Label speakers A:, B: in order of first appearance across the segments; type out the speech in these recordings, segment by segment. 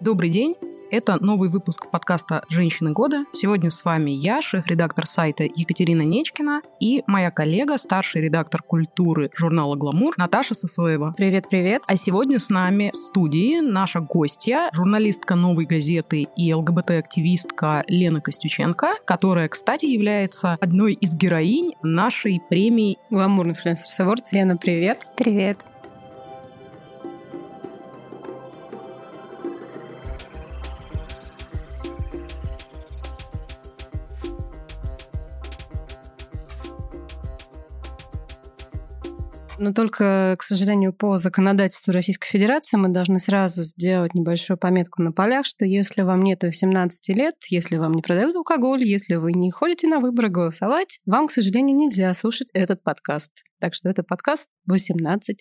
A: Добрый день! Это новый выпуск подкаста «Женщины года». Сегодня с вами я, шеф-редактор сайта Екатерина Нечкина и моя коллега, старший редактор культуры журнала «Гламур» Наташа Сосоева.
B: Привет-привет.
A: А сегодня с нами в студии наша гостья, журналистка «Новой газеты» и ЛГБТ-активистка Лена Костюченко, которая, кстати, является одной из героинь нашей премии
B: «Гламур Influencers Awards». Лена, привет.
C: Привет.
B: Но только, к сожалению, по законодательству Российской Федерации мы должны сразу сделать небольшую пометку на полях, что если вам нет 18 лет, если вам не продают алкоголь, если вы не ходите на выборы голосовать, вам, к сожалению, нельзя слушать этот подкаст. Так что это подкаст 18+.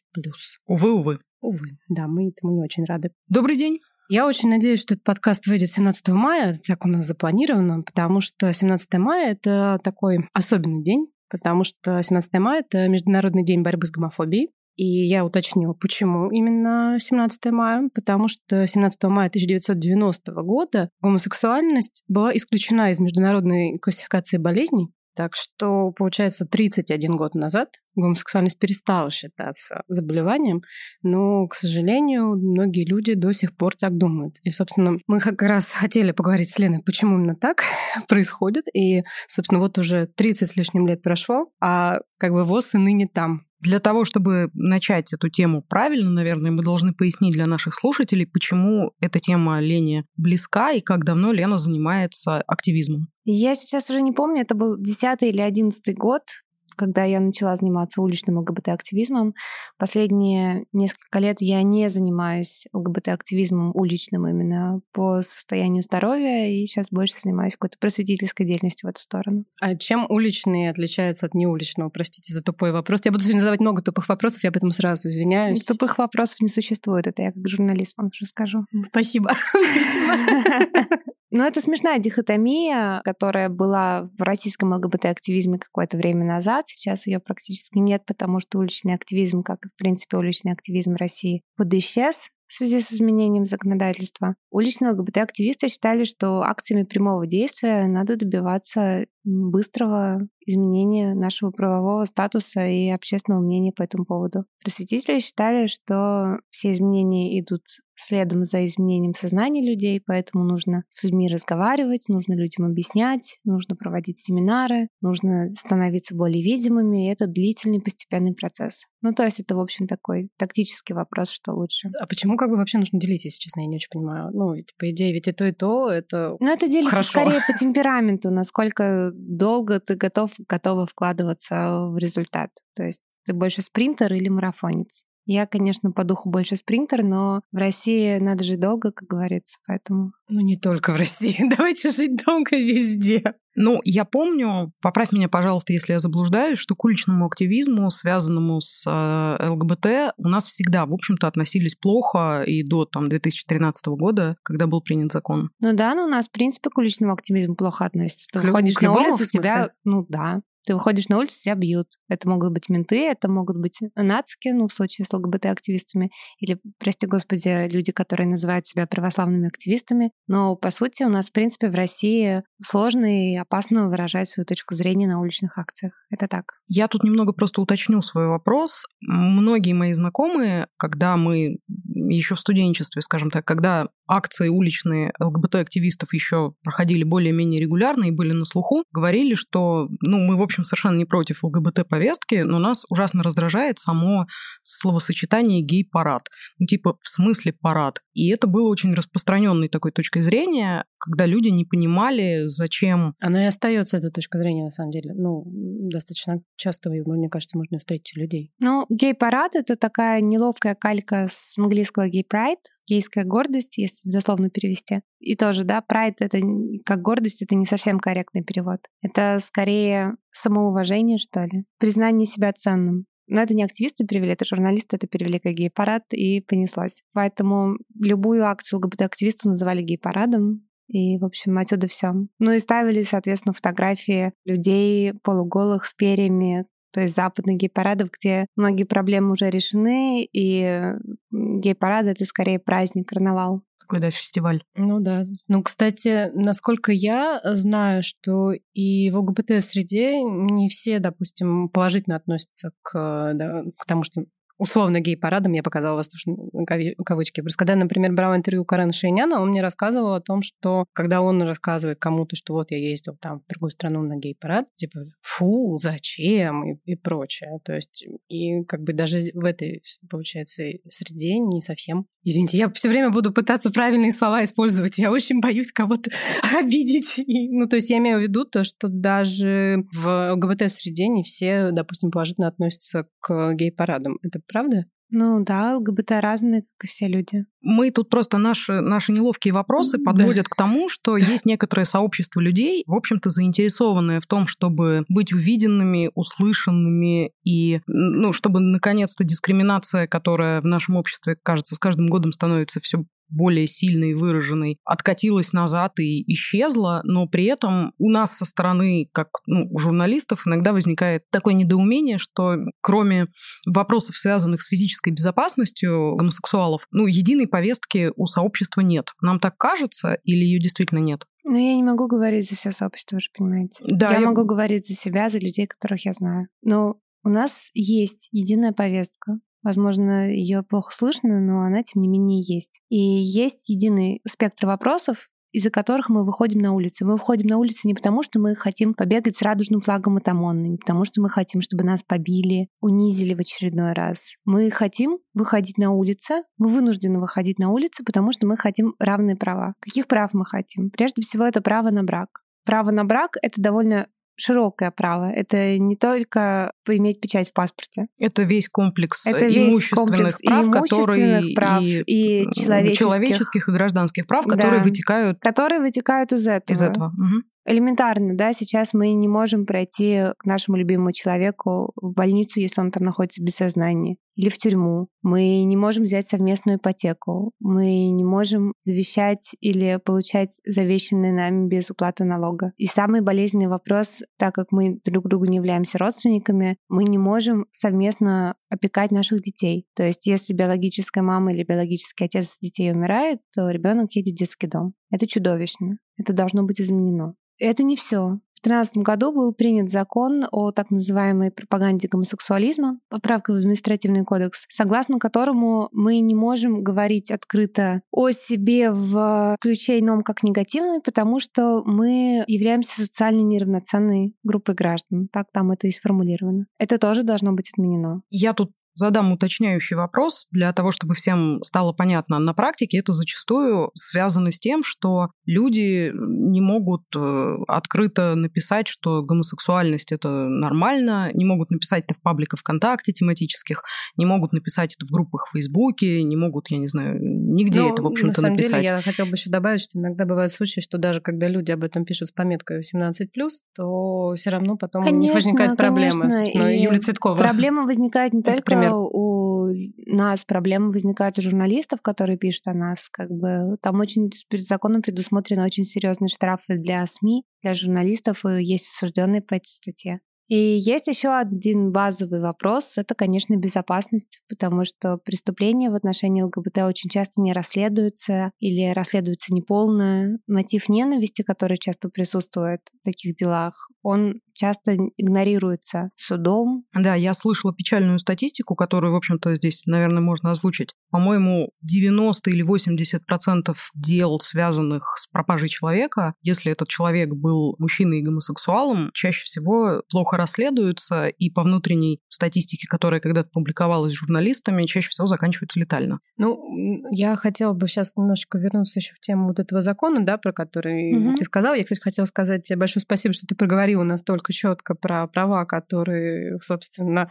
A: Увы, увы.
B: Увы, да, мы этому не очень рады.
A: Добрый день.
B: Я очень надеюсь, что этот подкаст выйдет 17 мая, так у нас запланировано, потому что 17 мая — это такой особенный день, потому что 17 мая — это Международный день борьбы с гомофобией. И я уточнила, почему именно 17 мая, потому что 17 мая 1990 года гомосексуальность была исключена из международной классификации болезней, так что, получается, 31 год назад гомосексуальность перестала считаться заболеванием, но, к сожалению, многие люди до сих пор так думают. И, собственно, мы как раз хотели поговорить с Леной, почему именно так происходит. И, собственно, вот уже 30 с лишним лет прошло, а как бы ВОЗ и ныне там.
A: Для того, чтобы начать эту тему правильно, наверное, мы должны пояснить для наших слушателей, почему эта тема Лене близка и как давно Лена занимается активизмом.
C: Я сейчас уже не помню, это был 10 или 11 год, когда я начала заниматься уличным ЛГБТ-активизмом. Последние несколько лет я не занимаюсь ЛГБТ-активизмом уличным именно по состоянию здоровья, и сейчас больше занимаюсь какой-то просветительской деятельностью в эту сторону.
B: А чем уличный отличается от неуличного? Простите за тупой вопрос. Я буду сегодня задавать много тупых вопросов, я об этом сразу извиняюсь.
C: Тупых вопросов не существует, это я как журналист вам расскажу.
B: Спасибо. Спасибо.
C: Но это смешная дихотомия, которая была в российском ЛГБТ-активизме какое-то время назад. Сейчас ее практически нет, потому что уличный активизм, как и, в принципе, уличный активизм России, подисчез в связи с изменением законодательства. Уличные ЛГБТ-активисты считали, что акциями прямого действия надо добиваться быстрого изменения нашего правового статуса и общественного мнения по этому поводу. Просветители считали, что все изменения идут следом за изменением сознания людей, поэтому нужно с людьми разговаривать, нужно людям объяснять, нужно проводить семинары, нужно становиться более видимыми, и это длительный постепенный процесс. Ну, то есть это, в общем, такой тактический вопрос, что лучше.
B: А почему как бы вообще нужно делить, если честно, я не очень понимаю. Ну, ведь, по идее, ведь и то, и то, это
C: Ну, это делится
B: Хорошо.
C: скорее по темпераменту, насколько долго ты готов, готова вкладываться в результат. То есть ты больше спринтер или марафонец. Я, конечно, по духу больше спринтер, но в России надо жить долго, как говорится, поэтому...
B: Ну, не только в России. Давайте жить долго везде.
A: Ну, я помню, поправь меня, пожалуйста, если я заблуждаюсь, что к уличному активизму, связанному с э, ЛГБТ, у нас всегда, в общем-то, относились плохо и до там, 2013 года, когда был принят закон.
C: Ну да, но у нас, в принципе, к уличному активизму плохо относятся. Ты
B: К
C: выходишь
B: к
C: на улицу,
B: смысле?
C: тебя... Ну да. Ты выходишь на улицу, тебя бьют. Это могут быть менты, это могут быть нацики, ну, в случае с ЛГБТ-активистами, или, прости господи, люди, которые называют себя православными активистами. Но, по сути, у нас, в принципе, в России сложно и опасно выражать свою точку зрения на уличных акциях. Это так.
A: Я тут немного просто уточню свой вопрос. Многие мои знакомые, когда мы еще в студенчестве, скажем так, когда акции уличные ЛГБТ-активистов еще проходили более-менее регулярно и были на слуху, говорили, что, ну, мы, в общем, совершенно не против ЛГБТ-повестки, но нас ужасно раздражает само словосочетание гей-парад. Ну, типа, в смысле парад. И это было очень распространенной такой точкой зрения, когда люди не понимали, зачем
B: Она и остается эта точка зрения, на самом деле. Ну, достаточно часто, мне кажется, можно встретить людей.
C: Ну, гей-парад — это такая неловкая калька с английского гей-прайд, гейская гордость, если дословно перевести. И тоже, да, прайд — это как гордость, это не совсем корректный перевод. Это скорее самоуважение, что ли, признание себя ценным. Но это не активисты перевели, это журналисты это перевели как гей-парад, и понеслось. Поэтому любую акцию ЛГБТ-активистов называли гей-парадом, и, в общем, отсюда все. Ну и ставили, соответственно, фотографии людей полуголых с перьями, то есть западных гей-парадов, где многие проблемы уже решены, и гей-парады — это скорее праздник, карнавал.
A: Когда фестиваль.
B: Ну да. Ну, кстати, насколько я знаю, что и в ЛГБТ-среде не все, допустим, положительно относятся к, да, к тому, что условно гей-парадом, я показала воздушные кавычки. Просто когда, например, брала интервью Карена Шейняна, он мне рассказывал о том, что когда он рассказывает кому-то, что вот я ездил там в другую страну на гей-парад, типа, фу, зачем и, и прочее. То есть, и как бы даже в этой, получается, среде не совсем. Извините, я все время буду пытаться правильные слова использовать. Я очень боюсь кого-то обидеть. И, ну, то есть я имею в виду то, что даже в ЛГБТ-среде не все, допустим, положительно относятся к гей-парадам. Это правда?
C: Ну да, ЛГБТ разные, как и все люди.
A: Мы тут просто наши, наши неловкие вопросы подводят да. к тому, что есть некоторое сообщество людей, в общем-то, заинтересованные в том, чтобы быть увиденными, услышанными и, ну, чтобы наконец-то дискриминация, которая в нашем обществе, кажется, с каждым годом становится все более сильной и выраженной, откатилась назад и исчезла, но при этом у нас со стороны, как ну, у журналистов, иногда возникает такое недоумение, что кроме вопросов, связанных с физической безопасностью гомосексуалов, ну, единой повестки у сообщества нет. Нам так кажется или ее действительно нет?
C: Ну, я не могу говорить за все сообщество, вы же понимаете. Да, я, я могу говорить за себя, за людей, которых я знаю. Но у нас есть единая повестка, Возможно, ее плохо слышно, но она, тем не менее, есть. И есть единый спектр вопросов, из-за которых мы выходим на улицы. Мы выходим на улицы не потому, что мы хотим побегать с радужным флагом Атамонны, не потому, что мы хотим, чтобы нас побили, унизили в очередной раз. Мы хотим выходить на улицы, мы вынуждены выходить на улицы, потому что мы хотим равные права. Каких прав мы хотим? Прежде всего, это право на брак. Право на брак — это довольно широкое право. Это не только иметь печать в паспорте.
A: Это весь комплекс это весь имущественных комплекс прав, и
C: которые прав, и, и человеческих.
A: человеческих и гражданских прав, которые да, вытекают...
C: Которые вытекают из этого.
A: Из этого. Угу
C: элементарно, да, сейчас мы не можем пройти к нашему любимому человеку в больницу, если он там находится без сознания, или в тюрьму. Мы не можем взять совместную ипотеку. Мы не можем завещать или получать завещанные нами без уплаты налога. И самый болезненный вопрос, так как мы друг другу не являемся родственниками, мы не можем совместно опекать наших детей. То есть, если биологическая мама или биологический отец детей умирает, то ребенок едет в детский дом. Это чудовищно. Это должно быть изменено. Это не все. В 2013 году был принят закон о так называемой пропаганде гомосексуализма, поправка в административный кодекс, согласно которому мы не можем говорить открыто о себе в ключе ином как негативной, потому что мы являемся социально неравноценной группой граждан. Так там это и сформулировано. Это тоже должно быть отменено.
A: Я тут задам уточняющий вопрос для того, чтобы всем стало понятно. На практике это зачастую связано с тем, что люди не могут э, открыто написать, что гомосексуальность это нормально, не могут написать это в пабликах ВКонтакте тематических, не могут написать это в группах в Фейсбуке, не могут, я не знаю, нигде Но, ну, это, в общем-то,
B: на
A: самом
B: написать. деле, я хотела бы еще добавить, что иногда бывают случаи, что даже когда люди об этом пишут с пометкой 18+, то все равно потом конечно, у них возникают проблемы. Конечно. Собственно, и Юлия Цветкова.
C: Проблема возникает не только у нас проблемы возникают у журналистов, которые пишут о нас. Как бы там очень перед законом предусмотрены очень серьезные штрафы для СМИ, для журналистов, и есть осужденные по этой статье. И есть еще один базовый вопрос, это, конечно, безопасность, потому что преступления в отношении ЛГБТ очень часто не расследуются или расследуются неполно. Мотив ненависти, который часто присутствует в таких делах, он часто игнорируется судом.
A: Да, я слышала печальную статистику, которую, в общем-то, здесь, наверное, можно озвучить. По-моему, 90 или 80 процентов дел, связанных с пропажей человека, если этот человек был мужчиной и гомосексуалом, чаще всего плохо расследуются, и по внутренней статистике, которая когда-то публиковалась журналистами, чаще всего заканчиваются летально.
B: Ну, я хотела бы сейчас немножечко вернуться еще в тему вот этого закона, да, про который угу. ты сказал. Я, кстати, хотела сказать тебе большое спасибо, что ты проговорила настолько четко про права, которые, собственно,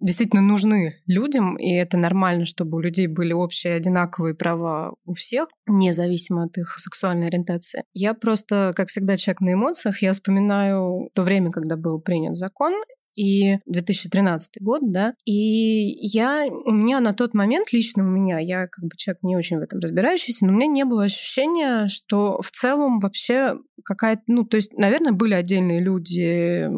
B: действительно нужны людям, и это нормально, чтобы у людей были общие одинаковые права у всех, независимо от их сексуальной ориентации. Я просто, как всегда, человек на эмоциях, я вспоминаю то время, когда был принят закон, закон, и 2013 год, да, и я, у меня на тот момент, лично у меня, я как бы человек не очень в этом разбирающийся, но у меня не было ощущения, что в целом вообще какая-то, ну, то есть, наверное, были отдельные люди,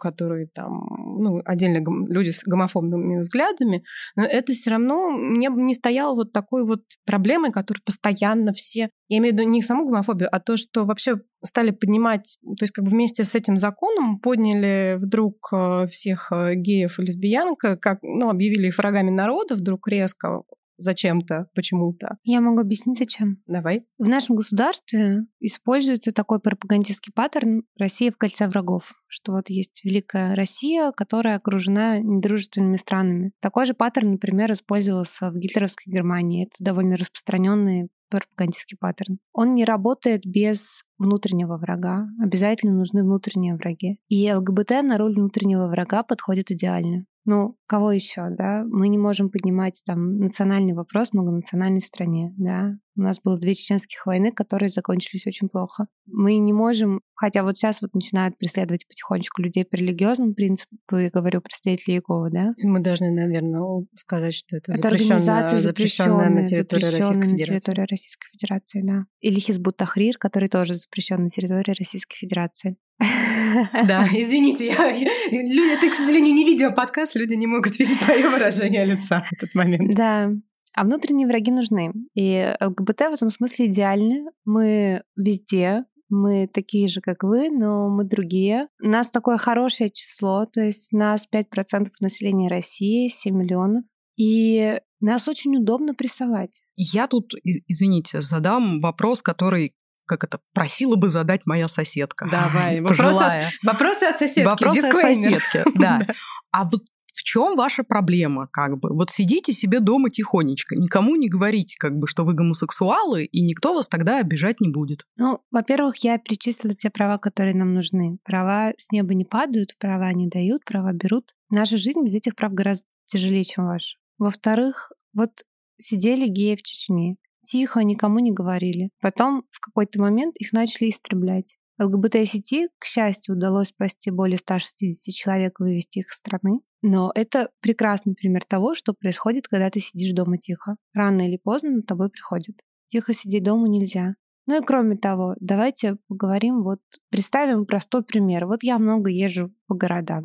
B: которые там, ну, отдельные люди с гомофобными взглядами, но это все равно мне не стояло вот такой вот проблемой, которую постоянно все, я имею в виду не саму гомофобию, а то, что вообще стали поднимать, то есть как бы вместе с этим законом подняли вдруг э, всех э, геев и лесбиянок, как, ну, объявили их врагами народа вдруг резко, зачем-то, почему-то.
C: Я могу объяснить, зачем.
B: Давай.
C: В нашем государстве используется такой пропагандистский паттерн «Россия в кольце врагов», что вот есть великая Россия, которая окружена недружественными странами. Такой же паттерн, например, использовался в гитлеровской Германии. Это довольно распространенный пропагандистский паттерн. Он не работает без внутреннего врага. Обязательно нужны внутренние враги. И ЛГБТ на роль внутреннего врага подходит идеально. Ну, кого еще, да? Мы не можем поднимать там национальный вопрос в многонациональной стране, да? У нас было две чеченских войны, которые закончились очень плохо. Мы не можем, хотя вот сейчас вот начинают преследовать потихонечку людей по религиозному принципу, я говорю представители Иеговы, да?
B: И мы должны, наверное, сказать, что это,
C: это
B: организация
C: запрещенная,
B: на территории
C: Российской
B: на
C: Федерации. территории Российской Федерации, да. Или Хизбут Тахрир, который тоже запрещен на территории Российской Федерации.
B: Да, извините, я, люди, это, к сожалению, не видео-подкаст, люди не могут видеть твое выражение лица в этот момент.
C: Да, а внутренние враги нужны. И ЛГБТ в этом смысле идеальны. Мы везде, мы такие же, как вы, но мы другие. Нас такое хорошее число, то есть нас 5% населения России, 7 миллионов. И нас очень удобно прессовать.
A: Я тут, извините, задам вопрос, который как это, просила бы задать моя соседка.
B: Давай, вопросы от, вопросы от соседки.
A: Вопросы от соседки, да. А вот в чем ваша проблема, как бы? Вот сидите себе дома тихонечко, никому не говорите, как бы, что вы гомосексуалы, и никто вас тогда обижать не будет.
C: Ну, во-первых, я перечислила те права, которые нам нужны. Права с неба не падают, права не дают, права берут. Наша жизнь без этих прав гораздо тяжелее, чем ваша. Во-вторых, вот сидели геи в Чечне, тихо, никому не говорили. Потом в какой-то момент их начали истреблять. ЛГБТ-сети, к счастью, удалось спасти более 160 человек, вывести их из страны. Но это прекрасный пример того, что происходит, когда ты сидишь дома тихо. Рано или поздно за тобой приходят. Тихо сидеть дома нельзя. Ну и кроме того, давайте поговорим, вот представим простой пример. Вот я много езжу по городам.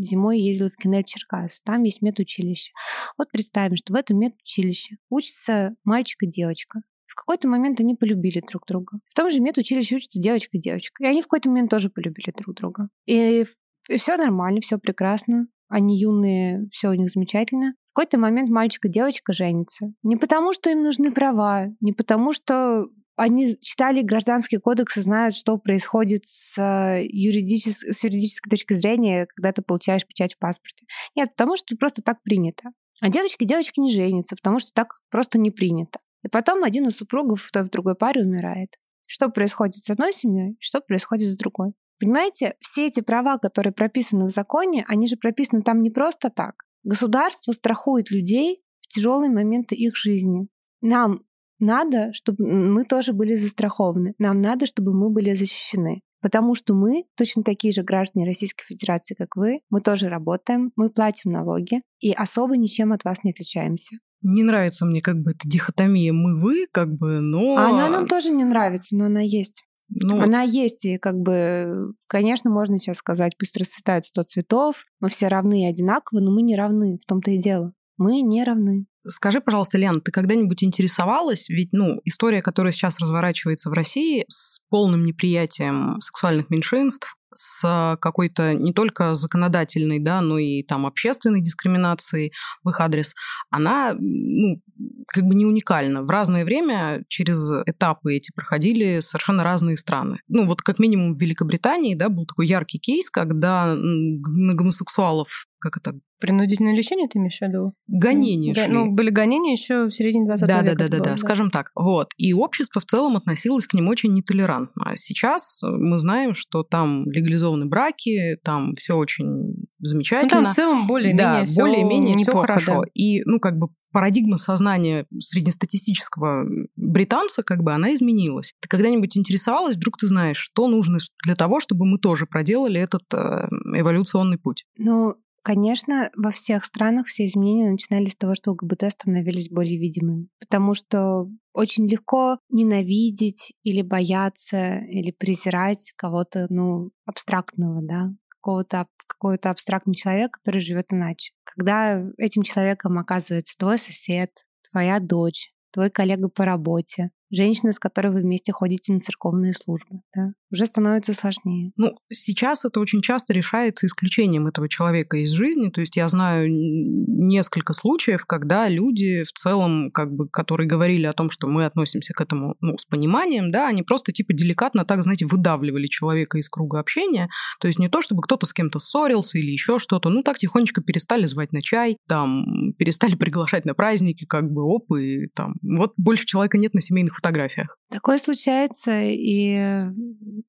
C: Зимой ездила в Кинель Черкас. Там есть медучилище. Вот представим, что в этом медучилище учится мальчик и девочка. В какой-то момент они полюбили друг друга. В том же медучилище учатся девочка и девочка. И они в какой-то момент тоже полюбили друг друга. И все нормально, все прекрасно. Они юные, все у них замечательно. В какой-то момент мальчик и девочка женятся. Не потому, что им нужны права, не потому, что они читали гражданский кодекс и знают, что происходит с, юридичес... с юридической точки зрения, когда ты получаешь печать в паспорте. Нет, потому что просто так принято. А девочки девочки не женятся, потому что так просто не принято. И потом один из супругов в той в другой паре умирает. Что происходит с одной семьей, что происходит с другой. Понимаете, все эти права, которые прописаны в законе, они же прописаны там не просто так. Государство страхует людей в тяжелые моменты их жизни. Нам надо, чтобы мы тоже были застрахованы. Нам надо, чтобы мы были защищены. Потому что мы точно такие же граждане Российской Федерации, как вы. Мы тоже работаем, мы платим налоги и особо ничем от вас не отличаемся.
A: Не нравится мне как бы эта дихотомия мы-вы, как бы, но...
C: А она нам тоже не нравится, но она есть. Ну, Она есть, и как бы, конечно, можно сейчас сказать, пусть расцветают сто цветов, мы все равны и одинаковы, но мы не равны, в том-то и дело. Мы не равны.
A: Скажи, пожалуйста, Лен, ты когда-нибудь интересовалась? Ведь, ну, история, которая сейчас разворачивается в России с полным неприятием сексуальных меньшинств, с какой-то не только законодательной, да, но и там общественной дискриминацией в их адрес, она ну, как бы не уникальна. В разное время через этапы эти проходили совершенно разные страны. Ну вот как минимум в Великобритании да, был такой яркий кейс, когда на гомосексуалов как это?
B: Принудительное лечение ты имеешь в виду?
A: Гонения
B: шли. Ну, были гонения еще в середине 20
A: да,
B: века.
A: Да, да, да, да, скажем так. Вот. И общество в целом относилось к ним очень нетолерантно. А сейчас мы знаем, что там легализованы браки, там все очень замечательно.
B: Ну, там в целом более-менее
A: да, более-менее все хорошо. Да. И, ну, как бы парадигма сознания среднестатистического британца, как бы, она изменилась. Ты когда-нибудь интересовалась, вдруг ты знаешь, что нужно для того, чтобы мы тоже проделали этот э, эволюционный путь?
C: Ну, Конечно, во всех странах все изменения начинались с того, что ЛГБТ становились более видимыми. Потому что очень легко ненавидеть или бояться, или презирать кого-то, ну, абстрактного, да, какого-то какой-то абстрактный человек, который живет иначе. Когда этим человеком оказывается твой сосед, твоя дочь, твой коллега по работе, женщина, с которой вы вместе ходите на церковные службы. Да? Уже становится сложнее.
A: Ну, сейчас это очень часто решается исключением этого человека из жизни. То есть я знаю несколько случаев, когда люди в целом, как бы, которые говорили о том, что мы относимся к этому ну, с пониманием, да, они просто типа деликатно так, знаете, выдавливали человека из круга общения. То есть не то, чтобы кто-то с кем-то ссорился или еще что-то, ну так тихонечко перестали звать на чай, там, перестали приглашать на праздники, как бы, оп, и там, вот больше человека нет на семейных фотографиях.
C: Такое случается, и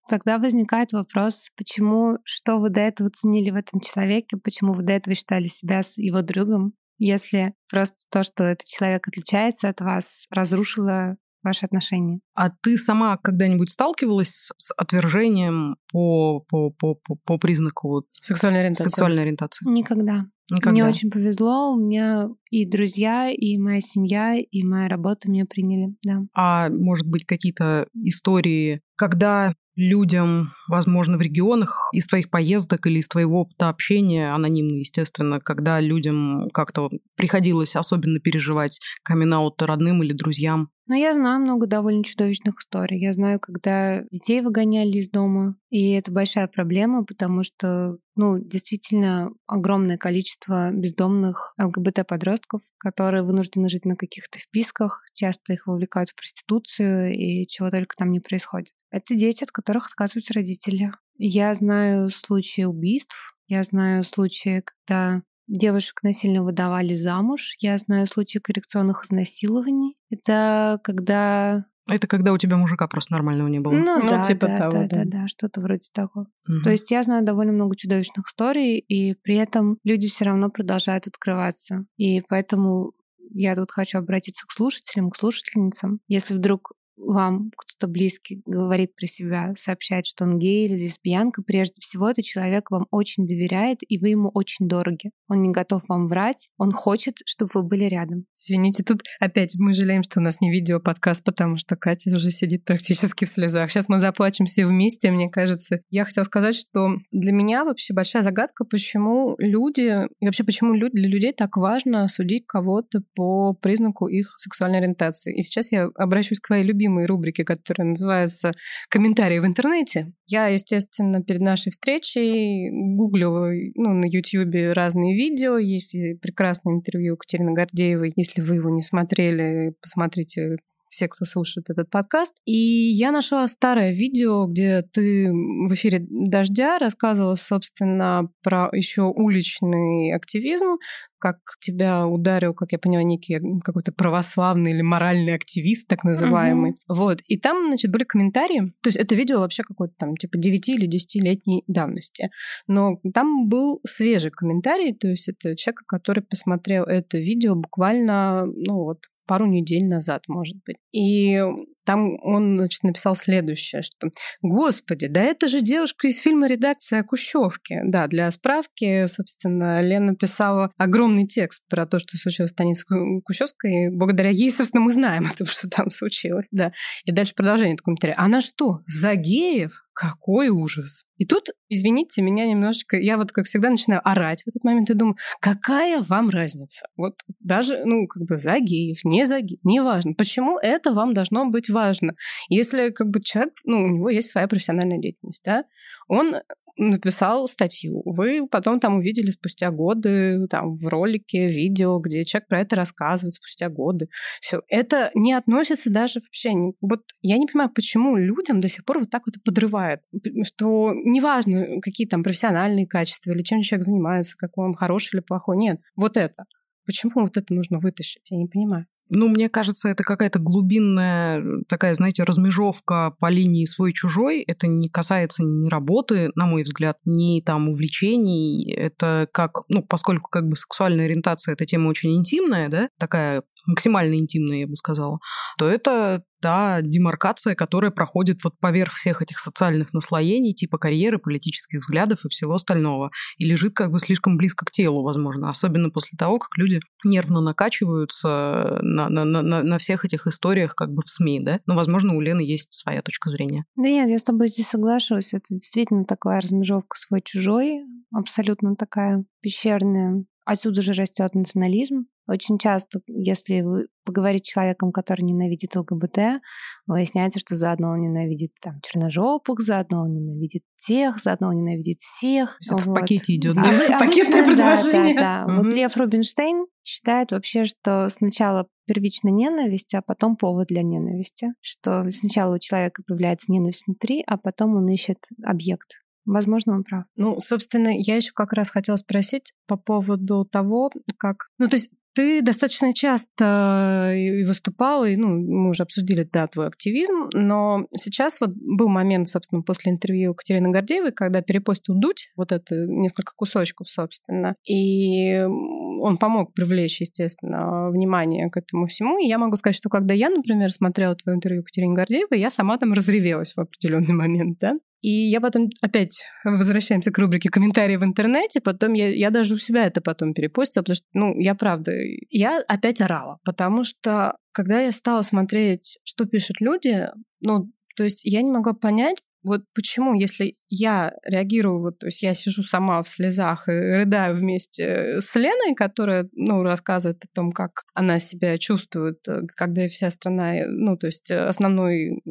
C: тогда возникает вопрос, почему, что вы до этого ценили в этом человеке, почему вы до этого считали себя с его другом, если просто то, что этот человек отличается от вас, разрушило ваши отношения.
A: А ты сама когда-нибудь сталкивалась с отвержением по, по, по, по, по признаку
B: сексуальной ориентации?
A: Сексуальной ориентации?
C: Никогда.
A: Никогда.
C: Мне очень повезло, у меня и друзья, и моя семья, и моя работа меня приняли, да.
A: А может быть какие-то истории, когда людям, возможно, в регионах из твоих поездок или из твоего опыта общения, анонимно, естественно, когда людям как-то приходилось особенно переживать камин родным или друзьям?
C: Но я знаю много довольно чудовищных историй. Я знаю, когда детей выгоняли из дома, и это большая проблема, потому что, ну, действительно огромное количество бездомных ЛГБТ-подростков, которые вынуждены жить на каких-то вписках, часто их вовлекают в проституцию и чего только там не происходит. Это дети, от которых отказываются родители. Я знаю случаи убийств, я знаю случаи, когда девушек насильно выдавали замуж. Я знаю случаи коррекционных изнасилований. Это когда
A: это когда у тебя мужика просто нормального не было.
C: Ну, ну да, типа да, того, да, да, да, да, что-то вроде того. Угу. То есть я знаю довольно много чудовищных историй, и при этом люди все равно продолжают открываться. И поэтому я тут хочу обратиться к слушателям, к слушательницам. Если вдруг вам кто-то близкий говорит про себя, сообщает, что он гей или лесбиянка, прежде всего этот человек вам очень доверяет, и вы ему очень дороги. Он не готов вам врать, он хочет, чтобы вы были рядом.
B: Извините, тут опять мы жалеем, что у нас не видео-подкаст, потому что Катя уже сидит практически в слезах. Сейчас мы заплачем все вместе, мне кажется. Я хотела сказать, что для меня вообще большая загадка, почему люди, и вообще почему для людей так важно судить кого-то по признаку их сексуальной ориентации. И сейчас я обращусь к твоей любимой рубрике, которая называется «Комментарии в интернете». Я, естественно, перед нашей встречей гуглю ну, на YouTube разные видео. Есть прекрасное интервью Катерины Гордеевой, если вы его не смотрели, посмотрите все, кто слушает этот подкаст. И я нашла старое видео, где ты в эфире «Дождя» рассказывала, собственно, про еще уличный активизм, как тебя ударил, как я поняла, некий какой-то православный или моральный активист, так называемый. Mm-hmm. Вот. И там, значит, были комментарии. То есть это видео вообще какой-то там типа 9 или 10-летней давности. Но там был свежий комментарий, то есть это человек, который посмотрел это видео буквально, ну вот, пару недель назад, может быть. И там он, значит, написал следующее, что «Господи, да это же девушка из фильма «Редакция Кущевки». Да, для справки, собственно, Лена писала огромный текст про то, что случилось в станице Кущевской, и благодаря ей, собственно, мы знаем о том, что там случилось, да. И дальше продолжение этого комментария. Она что, за геев? Какой ужас. И тут, извините, меня немножечко... Я вот, как всегда, начинаю орать в этот момент и думаю, какая вам разница? Вот даже, ну, как бы за геев, не за геев, неважно. Почему это вам должно быть важно? Если, как бы, человек, ну, у него есть своя профессиональная деятельность, да, он написал статью. Вы потом там увидели спустя годы там в ролике, видео, где человек про это рассказывает спустя годы. Все. Это не относится даже вообще... Вот я не понимаю, почему людям до сих пор вот так вот подрывает. Что неважно, какие там профессиональные качества или чем человек занимается, какой он хороший или плохой. Нет, вот это. Почему вот это нужно вытащить? Я не понимаю.
A: Ну, мне кажется, это какая-то глубинная такая, знаете, размежевка по линии свой-чужой. Это не касается ни работы, на мой взгляд, ни там увлечений. Это как, ну, поскольку как бы сексуальная ориентация – это тема очень интимная, да, такая максимально интимная, я бы сказала, то это та демаркация, которая проходит вот поверх всех этих социальных наслоений, типа карьеры, политических взглядов и всего остального. И лежит как бы слишком близко к телу, возможно, особенно после того, как люди нервно накачиваются на, на, на, на всех этих историях как бы в СМИ, да? Но, возможно, у Лены есть своя точка зрения.
C: Да нет, я с тобой здесь соглашусь. Это действительно такая размежевка свой-чужой, абсолютно такая пещерная. Отсюда же растет национализм, очень часто, если вы поговорите с человеком, который ненавидит ЛГБТ, выясняется, что заодно он ненавидит там черножопых, заодно он ненавидит тех, заодно он ненавидит всех.
A: Все вот. в пакете идет.
C: А, да? Пакетное предложение. Да, да, да. Вот Лев Рубинштейн считает вообще, что сначала первичная ненависть, а потом повод для ненависти. Что сначала у человека появляется ненависть внутри, а потом он ищет объект, Возможно, он прав.
B: Ну, собственно, я еще как раз хотела спросить по поводу того, как... Ну, то есть ты достаточно часто и выступал, и, ну, мы уже обсудили, да, твой активизм, но сейчас вот был момент, собственно, после интервью Катерины Гордеевой, когда перепостил Дудь, вот это несколько кусочков, собственно, и он помог привлечь, естественно, внимание к этому всему. И я могу сказать, что когда я, например, смотрела твое интервью Катерине Гордеевой, я сама там разревелась в определенный момент, да. И я потом опять возвращаемся к рубрике комментарии в интернете. Потом я, я даже у себя это потом перепостила, потому что, ну, я правда, я опять орала, потому что когда я стала смотреть, что пишут люди, ну, то есть я не могла понять, вот почему, если я реагирую, вот, то есть я сижу сама в слезах и рыдаю вместе с Леной, которая, ну, рассказывает о том, как она себя чувствует, э, когда вся страна, э, ну, то есть основной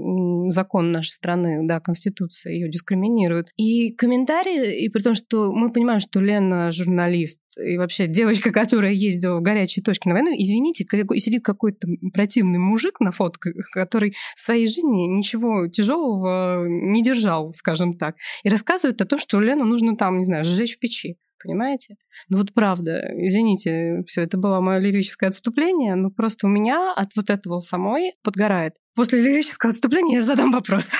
B: закон нашей страны, да, Конституция ее дискриминирует. И комментарии, и при том, что мы понимаем, что Лена журналист, и вообще девочка, которая ездила в горячие точки на войну, извините, сидит какой-то противный мужик на фотке, который в своей жизни ничего тяжелого не держал, скажем так, и рассказывает о том, что Лену нужно там, не знаю, сжечь в печи. Понимаете? Ну вот правда, извините, все это было мое лирическое отступление, но просто у меня от вот этого самой подгорает. После лирического отступления я задам вопрос.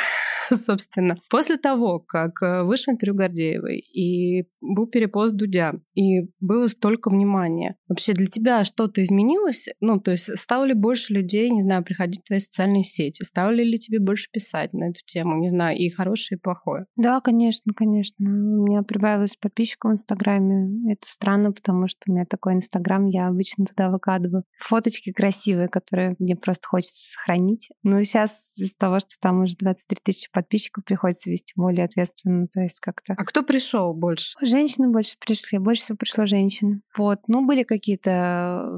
B: собственно. После того, как э, вышло интервью Гордеевой, и был перепост Дудя, и было столько внимания, вообще для тебя что-то изменилось? Ну, то есть стало ли больше людей, не знаю, приходить в твои социальные сети? Стало ли тебе больше писать на эту тему, не знаю, и хорошее, и плохое?
C: Да, конечно, конечно. У меня прибавилось подписчиков в Инстаграме. Это странно, потому что у меня такой Инстаграм, я обычно туда выкладываю фоточки красивые, которые мне просто хочется сохранить. Но сейчас из-за того, что там уже 23 тысячи подписчиков приходится вести более ответственно, то есть как-то...
B: А кто пришел больше?
C: Женщины больше пришли, больше всего пришло женщин. Вот, ну, были какие-то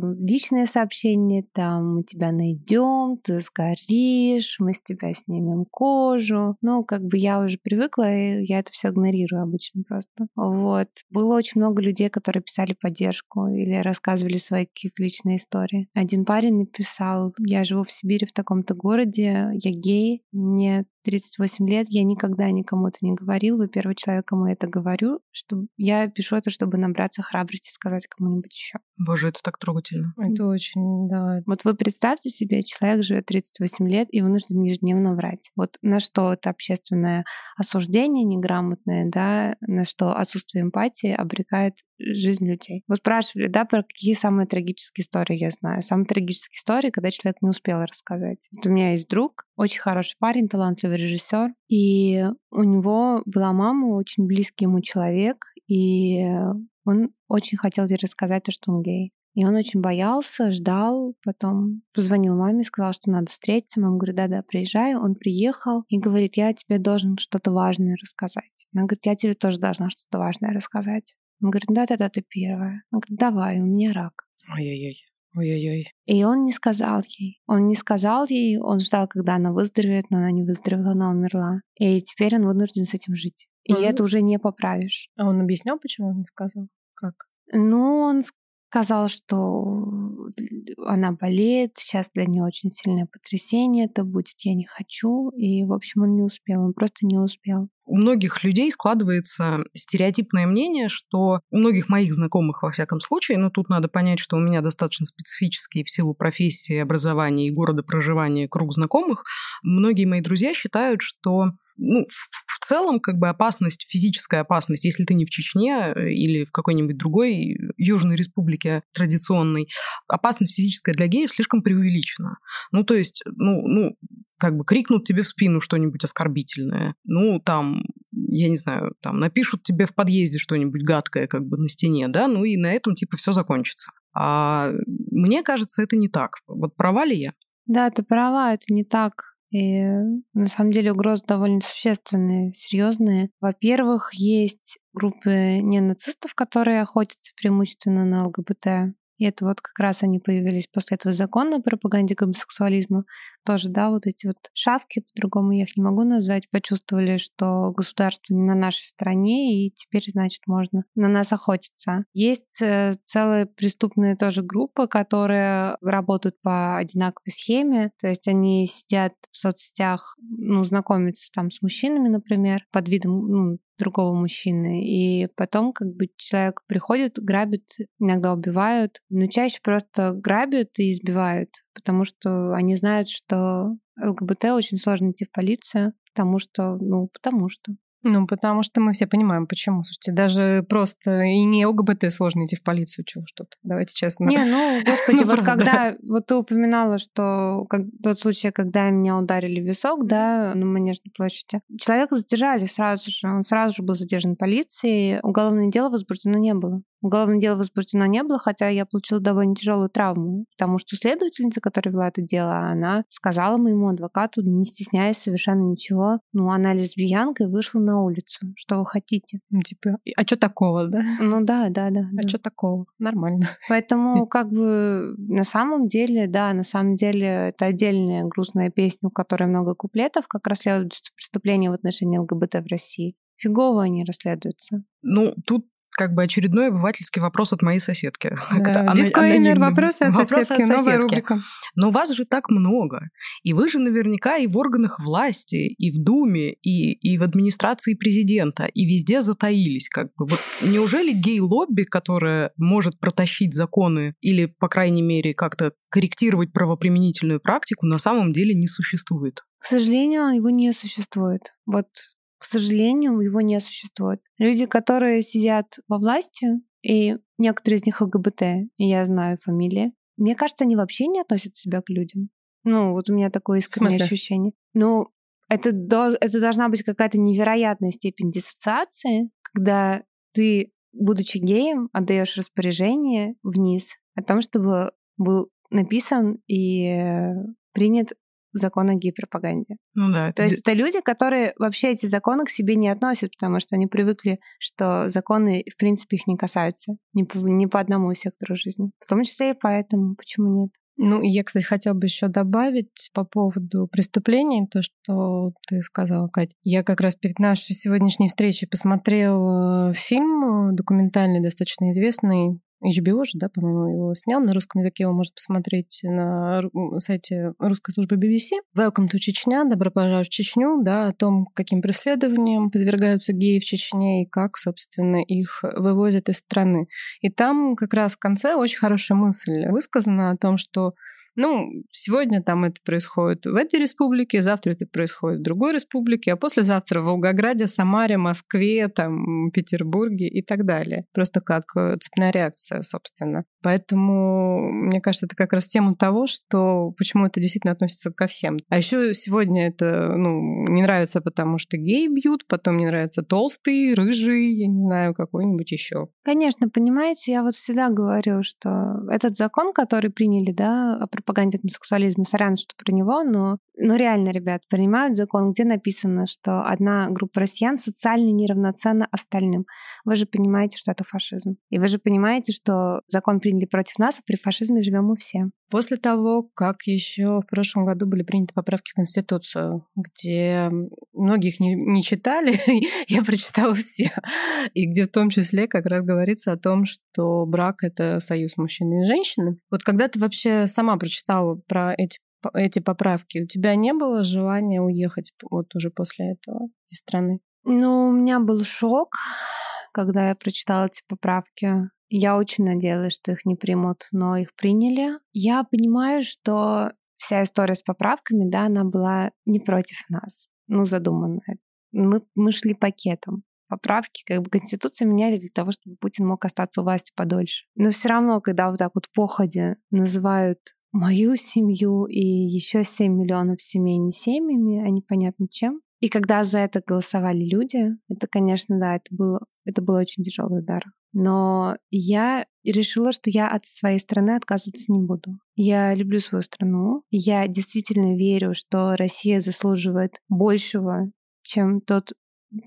C: э, личные сообщения, там, мы тебя найдем, ты сгоришь, мы с тебя снимем кожу. Ну, как бы я уже привыкла, и я это все игнорирую обычно просто. Вот. Было очень много людей, которые писали поддержку или рассказывали свои какие-то личные истории. Один парень написал, я живу в Сибири в таком-то городе, я гей, мне 38 лет, я никогда никому это не говорил. Вы первый человек, кому я это говорю, что я пишу это, чтобы набраться храбрости сказать кому-нибудь еще.
A: Боже, это так трогательно.
B: Это очень, да.
C: Вот вы представьте себе, человек живет 38 лет и вынужден ежедневно врать. Вот на что это общественное осуждение неграмотное, да, на что отсутствие эмпатии обрекает жизнь людей. Вы спрашивали, да, про какие самые трагические истории я знаю. Самые трагические истории, когда человек не успел рассказать. Вот у меня есть друг, очень хороший парень, талантливый режиссер, и у него была мама, очень близкий ему человек, и он очень хотел ей рассказать то, что он гей. И он очень боялся, ждал, потом позвонил маме, сказал, что надо встретиться. Мама говорит, да-да, приезжай. Он приехал и говорит, я тебе должен что-то важное рассказать. Она говорит, я тебе тоже должна что-то важное рассказать. Он говорит, да-да-да, ты первая. Он говорит, давай, у меня рак.
A: Ой-ой-ой. Ой-ой-ой.
C: И он не сказал ей. Он не сказал ей, он ждал, когда она выздоровеет, но она не выздоровела, она умерла. И теперь он вынужден с этим жить. И он... это уже не поправишь.
B: А он объяснял, почему он не сказал? Как?
C: Ну, он сказал, что она болеет, сейчас для нее очень сильное потрясение, это будет «я не хочу», и, в общем, он не успел, он просто не успел.
A: У многих людей складывается стереотипное мнение, что у многих моих знакомых, во всяком случае, но тут надо понять, что у меня достаточно специфический в силу профессии, образования и города проживания круг знакомых, многие мои друзья считают, что ну, в целом, как бы опасность, физическая опасность, если ты не в Чечне э, или в какой-нибудь другой Южной Республике традиционной, опасность физическая для геев слишком преувеличена. Ну, то есть, ну, ну как бы крикнут тебе в спину что-нибудь оскорбительное. Ну, там, я не знаю, там напишут тебе в подъезде что-нибудь гадкое как бы на стене, да, ну и на этом типа все закончится. А мне кажется, это не так. Вот права ли я?
C: Да, ты права, это не так. И на самом деле угрозы довольно существенные, серьезные. Во-первых, есть группы ненацистов, которые охотятся преимущественно на ЛГБТ. И это вот как раз они появились после этого закона о пропаганде гомосексуализма. Тоже, да, вот эти вот шавки, по-другому я их не могу назвать, почувствовали, что государство не на нашей стороне, и теперь, значит, можно на нас охотиться. Есть э, целая преступная тоже группа, которые работают по одинаковой схеме, то есть они сидят в соцсетях, ну, знакомятся там с мужчинами, например, под видом ну, другого мужчины. И потом как бы человек приходит, грабит, иногда убивают, но чаще просто грабят и избивают, потому что они знают, что ЛГБТ очень сложно идти в полицию, потому что, ну, потому что.
B: Ну, потому что мы все понимаем, почему. Слушайте, даже просто и не ЛГБТ сложно идти в полицию, чего что-то. Давайте честно.
C: Не, ну, господи, ну, вот когда... Вот ты упоминала, что тот случай, когда меня ударили в висок, да, на Манежной площади. Человека задержали сразу же. Он сразу же был задержан полицией. Уголовное дело возбуждено не было. Уголовное дело возбуждено не было, хотя я получила довольно тяжелую травму, потому что следовательница, которая вела это дело, она сказала моему адвокату, не стесняясь совершенно ничего, ну, она лесбиянка и вышла на улицу. Что вы хотите?
B: Ну, типа, а что такого, да?
C: Ну да, да, да.
B: А да. что такого? Нормально.
C: Поэтому, как бы, на самом деле, да, на самом деле, это отдельная грустная песня, у которой много куплетов, как расследуются преступления в отношении ЛГБТ в России. Фигово они расследуются.
A: Ну, тут как бы очередной обывательский вопрос от моей соседки.
B: Да, дисклеймер, вопросы от
A: вопрос
B: соседки, от новая рубрика.
A: Но вас же так много. И вы же наверняка и в органах власти, и в Думе, и, и в администрации президента, и везде затаились. Как бы. Вот неужели гей-лобби, которое может протащить законы или, по крайней мере, как-то корректировать правоприменительную практику, на самом деле не существует?
C: К сожалению, его не существует. Вот к сожалению, его не существует. Люди, которые сидят во власти, и некоторые из них ЛГБТ, и я знаю фамилии, мне кажется, они вообще не относят себя к людям. Ну, вот у меня такое искреннее ощущение. Ну, это, это должна быть какая-то невероятная степень диссоциации, когда ты, будучи геем, отдаешь распоряжение вниз о том, чтобы был написан и принят закон о гей-пропаганде.
A: Ну да.
C: То есть это люди, которые вообще эти законы к себе не относят, потому что они привыкли, что законы, в принципе, их не касаются ни по, ни по одному сектору жизни. В том числе и поэтому. Почему нет?
B: Ну, я, кстати, хотела бы еще добавить по поводу преступлений, то, что ты сказала, Кать. Я как раз перед нашей сегодняшней встречей посмотрела фильм документальный, достаточно известный, HBO же, да, по-моему, его снял. На русском языке его можно посмотреть на сайте русской службы BBC. Welcome to Чечня, добро пожаловать в Чечню, да, о том, каким преследованиям подвергаются геи в Чечне и как, собственно, их вывозят из страны. И там как раз в конце очень хорошая мысль высказана о том, что ну, сегодня там это происходит в этой республике, завтра это происходит в другой республике, а послезавтра в Волгограде, Самаре, Москве, там, Петербурге и так далее. Просто как э, цепная реакция, собственно. Поэтому, мне кажется, это как раз тема того, что почему это действительно относится ко всем. А еще сегодня это, ну, не нравится, потому что геи бьют, потом не нравится толстый, рыжий, я не знаю, какой-нибудь еще.
C: Конечно, понимаете, я вот всегда говорю, что этот закон, который приняли, да, пропаганде гомосексуализма, сорян, что про него, но, но реально, ребят, принимают закон, где написано, что одна группа россиян социально неравноценна остальным. Вы же понимаете, что это фашизм. И вы же понимаете, что закон приняли против нас, а при фашизме живем мы все.
B: После того, как еще в прошлом году были приняты поправки в Конституцию, где многих не, не читали, я прочитала все, и где в том числе как раз говорится о том, что брак — это союз мужчины и женщины. Вот когда ты вообще сама прочитала про эти эти поправки, у тебя не было желания уехать вот уже после этого из страны?
C: Ну, у меня был шок, когда я прочитала эти поправки. Я очень надеялась, что их не примут, но их приняли. Я понимаю, что вся история с поправками, да, она была не против нас, ну, задуманная. Мы, мы шли пакетом. Поправки, как бы Конституцию меняли для того, чтобы Путин мог остаться у власти подольше. Но все равно, когда вот так вот походе называют мою семью и еще 7 миллионов семей не семьями, а непонятно чем. И когда за это голосовали люди, это, конечно, да, это было, это был очень тяжелый удар. Но я решила, что я от своей страны отказываться не буду. Я люблю свою страну. Я действительно верю, что Россия заслуживает большего, чем тот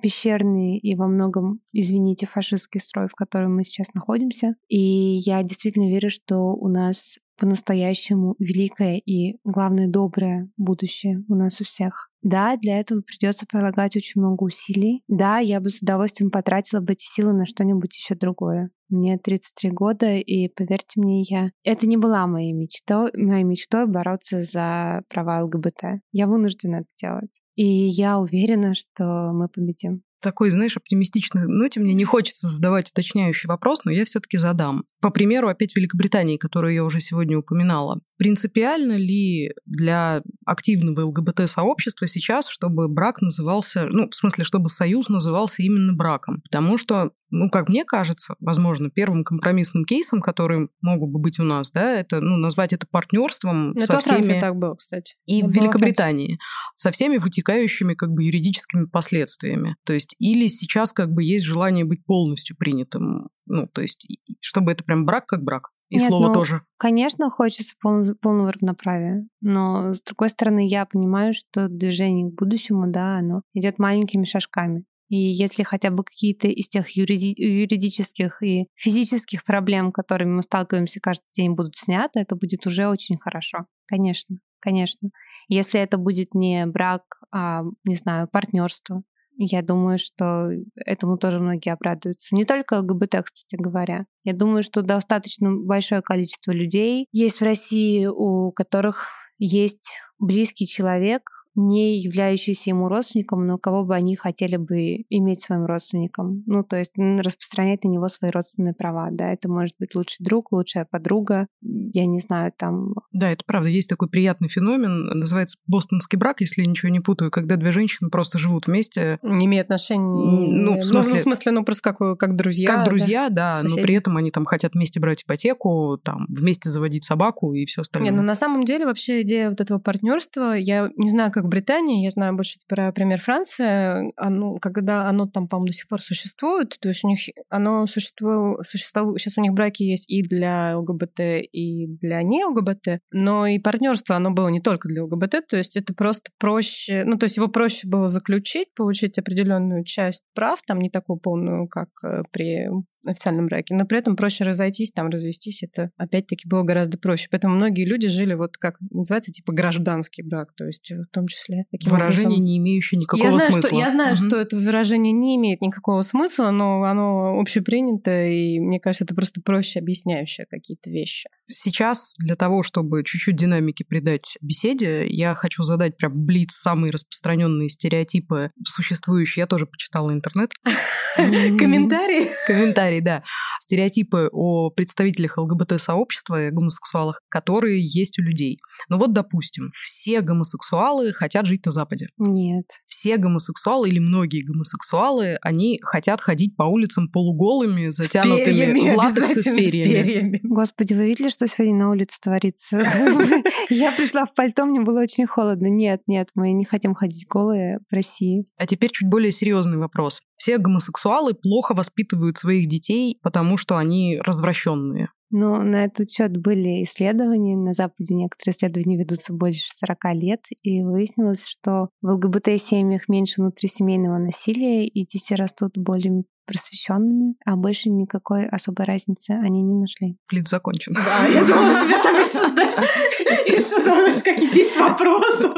C: пещерный и во многом, извините, фашистский строй, в котором мы сейчас находимся. И я действительно верю, что у нас по-настоящему великое и, главное, доброе будущее у нас у всех. Да, для этого придется прилагать очень много усилий. Да, я бы с удовольствием потратила бы эти силы на что-нибудь еще другое. Мне 33 года, и поверьте мне, я... Это не была моей мечтой, моей мечтой бороться за права ЛГБТ. Я вынуждена это делать. И я уверена, что мы победим
A: такой, знаешь, оптимистичной ноте мне не хочется задавать уточняющий вопрос, но я все-таки задам. По примеру опять Великобритании, которую я уже сегодня упоминала. Принципиально ли для активного ЛГБТ-сообщества сейчас, чтобы брак назывался, ну, в смысле, чтобы союз назывался именно браком? Потому что, ну, как мне кажется, возможно, первым компромиссным кейсом, который могут бы быть у нас, да, это, ну, назвать это партнерством
B: это со всеми... Франции так было, кстати.
A: И это в Великобритании. Со всеми вытекающими, как бы, юридическими последствиями. То есть или сейчас, как бы, есть желание быть полностью принятым, ну, то есть, чтобы это прям брак как брак. И Нет, слово ну, тоже.
C: Конечно, хочется пол, полного равноправия. Но, с другой стороны, я понимаю, что движение к будущему, да, оно идет маленькими шажками. И если хотя бы какие-то из тех юриди- юридических и физических проблем, которыми мы сталкиваемся каждый день, будут сняты, это будет уже очень хорошо. Конечно, конечно. Если это будет не брак, а, не знаю, партнерство, я думаю, что этому тоже многие обрадуются. Не только ЛГБТ, кстати говоря. Я думаю, что достаточно большое количество людей есть в России, у которых есть близкий человек, не являющийся ему родственником, но кого бы они хотели бы иметь своим родственником. Ну, то есть распространять на него свои родственные права, да, это может быть лучший друг, лучшая подруга, я не знаю, там...
A: Да, это правда, есть такой приятный феномен, называется бостонский брак, если я ничего не путаю, когда две женщины просто живут вместе.
B: Не имеют отношений... Ну, в смысле... Ну, в смысле, ну, просто как, как друзья.
A: Как друзья, да, да но при этом они там хотят вместе брать ипотеку, там, вместе заводить собаку и все остальное.
B: Не, ну, на самом деле, вообще идея вот этого партнерства, я не знаю, как Британии, я знаю больше про пример Франции, оно, когда оно там, по-моему, до сих пор существует, то есть у них оно существует, существует, сейчас у них браки есть и для ЛГБТ, и для не ЛГБТ, но и партнерство оно было не только для ЛГБТ, то есть это просто проще, ну то есть его проще было заключить, получить определенную часть прав, там не такую полную, как э, при официальном браке, но при этом проще разойтись, там развестись, это опять-таки было гораздо проще. Поэтому многие люди жили вот как называется, типа гражданский брак, то есть в том числе
A: таким Выражение, образом. не имеющее никакого
B: я знаю,
A: смысла.
B: Что, я знаю, угу. что это выражение не имеет никакого смысла, но оно общепринято, и мне кажется, это просто проще объясняющее какие-то вещи.
A: Сейчас для того, чтобы чуть-чуть динамики придать беседе, я хочу задать прям блиц самые распространенные стереотипы существующие. Я тоже почитала интернет.
B: Комментарии?
A: Комментарии комментарий, да, стереотипы о представителях ЛГБТ-сообщества и гомосексуалах, которые есть у людей. Ну вот, допустим, все гомосексуалы хотят жить на Западе.
C: Нет.
A: Все гомосексуалы или многие гомосексуалы, они хотят ходить по улицам полуголыми, затянутыми в латексы с перьями.
C: Господи, вы видели, что сегодня на улице творится? Я пришла в пальто, мне было очень холодно. Нет, нет, мы не хотим ходить голые в России.
A: А теперь чуть более серьезный вопрос. Все гомосексуалы плохо воспитывают своих детей, потому что они развращенные.
C: Ну, на этот счет были исследования. На Западе некоторые исследования ведутся больше 40 лет, и выяснилось, что в ЛГБТ-семьях меньше внутрисемейного насилия, и дети растут более просвещенными, а больше никакой особой разницы они не нашли.
A: Плит закончен.
B: Да, я думала, тебе там еще, знаешь, еще, знаешь, какие 10 вопросов.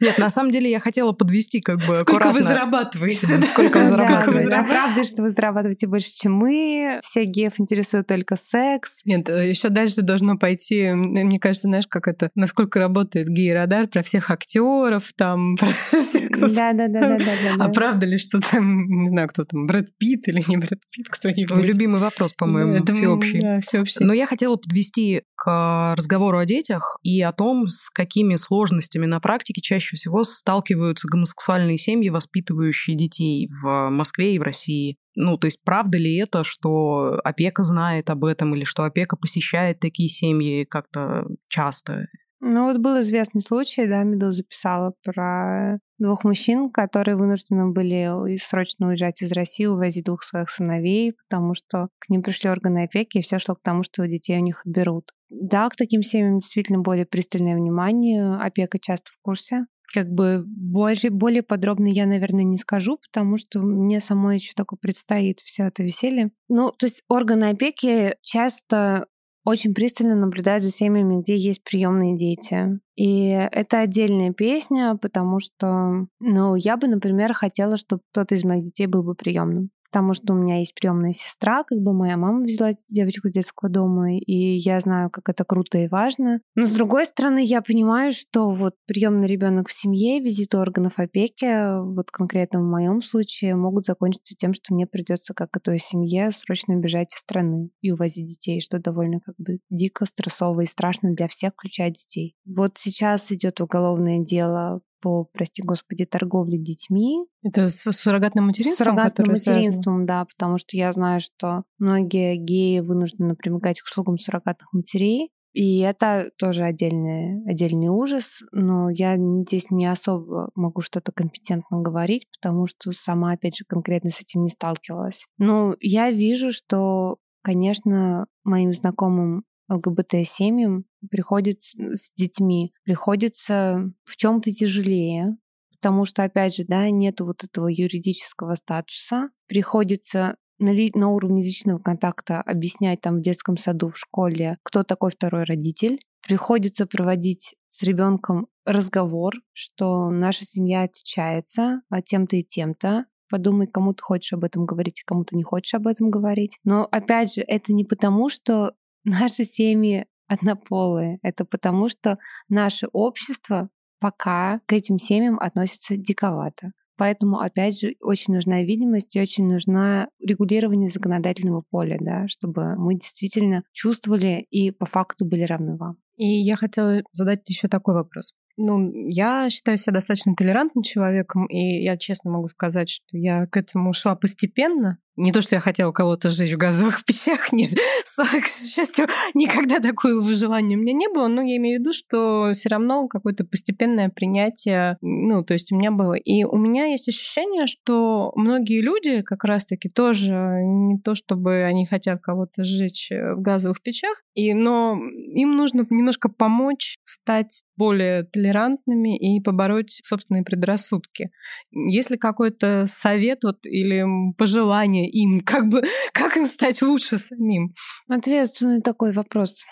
A: Нет, на самом деле я хотела подвести как бы
B: Сколько вы зарабатываете?
A: Сколько вы зарабатываете?
C: Да, правда, что вы зарабатываете больше, чем мы. Все геев интересует только секс.
B: Нет, еще дальше должно пойти, мне кажется, знаешь, как это, насколько работает гей-радар про всех актеров, там, про всех,
C: кто... Да, да, да, да, да.
B: А правда ли, что там, не знаю, кто там, Брэд Питт или не Брэд Питт, кто-нибудь.
A: Любимый вопрос, по-моему, Это, всеобщий.
B: Да, всеобщий.
A: Но я хотела подвести к разговору о детях и о том, с какими сложностями на практике чаще всего сталкиваются гомосексуальные семьи, воспитывающие детей в Москве и в России. Ну, то есть правда ли это, что опека знает об этом или что опека посещает такие семьи как-то часто?
C: Ну вот был известный случай, да, Медуза писала про двух мужчин, которые вынуждены были срочно уезжать из России, увозить двух своих сыновей, потому что к ним пришли органы опеки, и все шло к тому, что детей у них отберут. Да, к таким семьям действительно более пристальное внимание, опека часто в курсе. Как бы более, более подробно я, наверное, не скажу, потому что мне самой еще только предстоит все это веселье. Ну, то есть органы опеки часто очень пристально наблюдать за семьями, где есть приемные дети. И это отдельная песня, потому что, ну, я бы, например, хотела, чтобы кто-то из моих детей был бы приемным потому что у меня есть приемная сестра, как бы моя мама взяла девочку из детского дома, и я знаю, как это круто и важно. Но с другой стороны, я понимаю, что вот приемный ребенок в семье, визит органов опеки, вот конкретно в моем случае, могут закончиться тем, что мне придется, как и той семье, срочно бежать из страны и увозить детей, что довольно как бы дико стрессово и страшно для всех, включая детей. Вот сейчас идет уголовное дело по, прости господи, торговле детьми.
B: Это с суррогатным материнством?
C: С суррогатным материнством, связано? да, потому что я знаю, что многие геи вынуждены примыкать к услугам суррогатных матерей. И это тоже отдельный, отдельный ужас, но я здесь не особо могу что-то компетентно говорить, потому что сама, опять же, конкретно с этим не сталкивалась. Но я вижу, что, конечно, моим знакомым ЛГБТ-семьям приходится с детьми, приходится в чем-то тяжелее, потому что, опять же, да, нет вот этого юридического статуса. Приходится на, ли, на уровне личного контакта объяснять там в детском саду, в школе, кто такой второй родитель. Приходится проводить с ребенком разговор, что наша семья отличается от тем-то и тем-то. Подумай, кому ты хочешь об этом говорить, кому ты не хочешь об этом говорить. Но опять же, это не потому, что наши семьи однополые. Это потому, что наше общество пока к этим семьям относится диковато. Поэтому, опять же, очень нужна видимость и очень нужна регулирование законодательного поля, да, чтобы мы действительно чувствовали и по факту были равны вам.
B: И я хотела задать еще такой вопрос. Ну, я считаю себя достаточно толерантным человеком, и я честно могу сказать, что я к этому шла постепенно. Не то, что я хотела кого-то жить в газовых печах, нет. К счастью, никогда такого желания у меня не было, но я имею в виду, что все равно какое-то постепенное принятие, ну, то есть у меня было. И у меня есть ощущение, что многие люди как раз-таки тоже не то, чтобы они хотят кого-то сжечь э, в газовых печах, и, но им нужно немножко помочь стать более толерантными и побороть собственные предрассудки. Есть ли какой-то совет вот, или пожелание им, как бы, как им стать лучше самим?
C: Ответственный такой вопрос.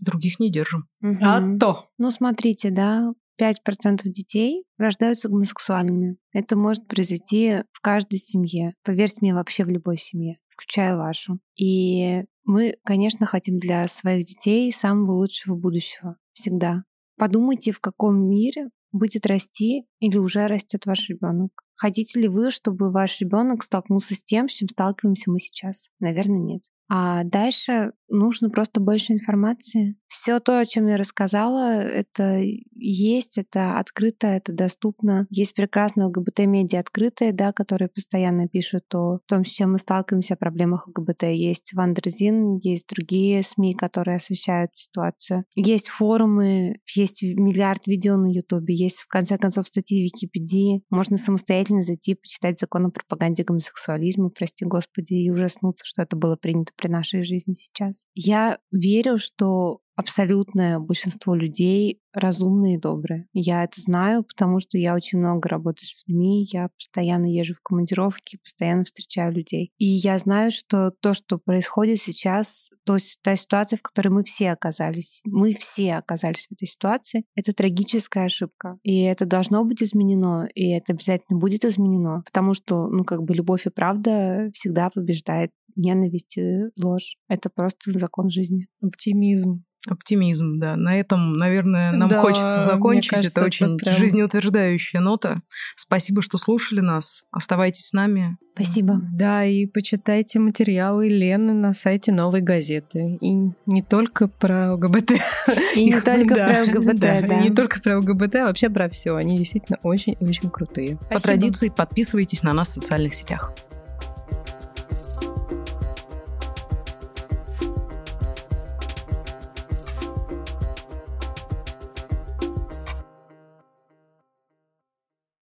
A: Других не держим.
B: Угу. А то.
C: Ну, смотрите, да, 5% детей рождаются гомосексуальными. Это может произойти в каждой семье. Поверьте мне, вообще в любой семье, включая вашу. И мы, конечно, хотим для своих детей самого лучшего будущего. Всегда. Подумайте, в каком мире будет расти или уже растет ваш ребенок. Хотите ли вы, чтобы ваш ребенок столкнулся с тем, с чем сталкиваемся мы сейчас? Наверное, нет. А дальше нужно просто больше информации. Все то, о чем я рассказала, это есть, это открыто, это доступно. Есть прекрасные ЛГБТ-медиа открытые, да, которые постоянно пишут о том, с чем мы сталкиваемся, о проблемах ЛГБТ. Есть Wonderzine, есть другие СМИ, которые освещают ситуацию. Есть форумы, есть миллиард видео на Ютубе, есть, в конце концов, статьи в Википедии. Можно самостоятельно зайти, почитать закон о пропаганде гомосексуализма, прости господи, и ужаснуться, что это было принято при нашей жизни сейчас. Я верю, что абсолютное большинство людей разумные и добрые. Я это знаю, потому что я очень много работаю с людьми, я постоянно езжу в командировки, постоянно встречаю людей. И я знаю, что то, что происходит сейчас, то есть та ситуация, в которой мы все оказались, мы все оказались в этой ситуации, это трагическая ошибка. И это должно быть изменено, и это обязательно будет изменено, потому что, ну, как бы любовь и правда всегда побеждает ненависть и ложь. Это просто закон жизни.
B: Оптимизм.
A: Оптимизм, да. На этом, наверное, нам да, хочется закончить. Кажется, это очень это прям... жизнеутверждающая нота. Спасибо, что слушали нас. Оставайтесь с нами.
C: Спасибо.
B: Да, и почитайте материалы Лены на сайте Новой газеты. И не только про ЛГБТ.
C: И не только про ЛГБТ, да.
B: Не только про ЛГБТ, а вообще про все. Они действительно очень-очень крутые.
A: По традиции подписывайтесь на нас в социальных сетях.